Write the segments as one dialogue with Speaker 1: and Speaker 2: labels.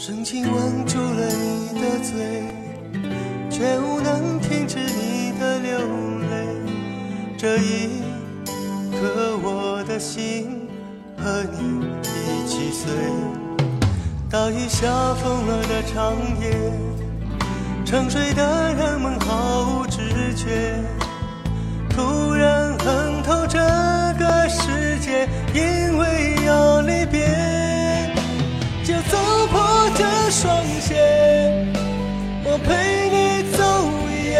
Speaker 1: 深情吻住了你的嘴，却无能停止你的流泪。这一刻，我的心和你一起碎。大雨下疯了的长夜，沉睡的人们毫无知觉，突然恨透这个世界，因为要离别。就走破这双鞋，我陪你走一夜，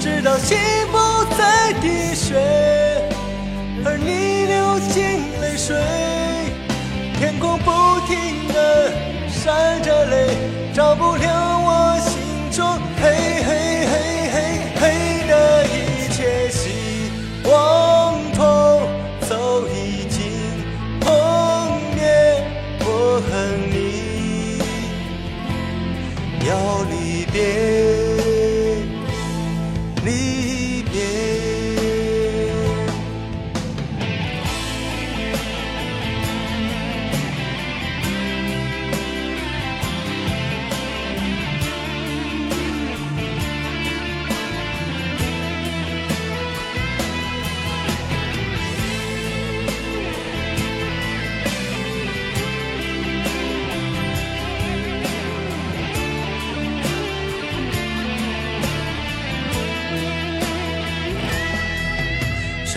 Speaker 1: 直到心不再滴血，而你流尽泪水，天空不停的闪着泪，照不亮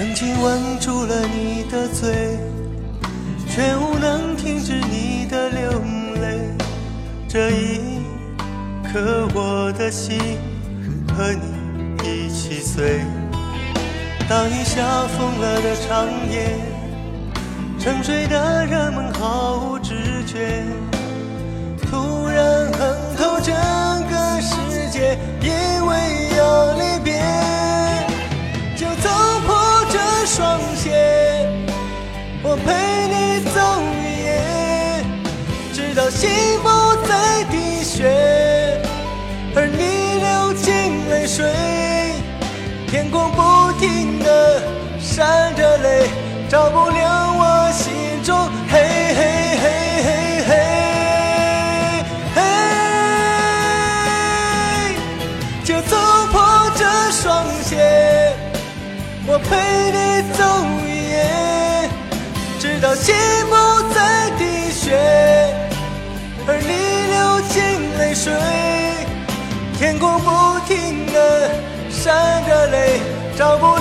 Speaker 1: 曾经吻住了你的嘴，却无能停止你的流泪。这一刻，我的心和你一起碎。当雨下疯了的长夜，沉睡的人们毫无知觉，直到心不再滴血，而你流尽泪水，天空不停的闪着泪，照不亮我心中黑黑黑黑黑黑，就走破这双鞋。我陪你走一夜，直到心不闪着泪，照不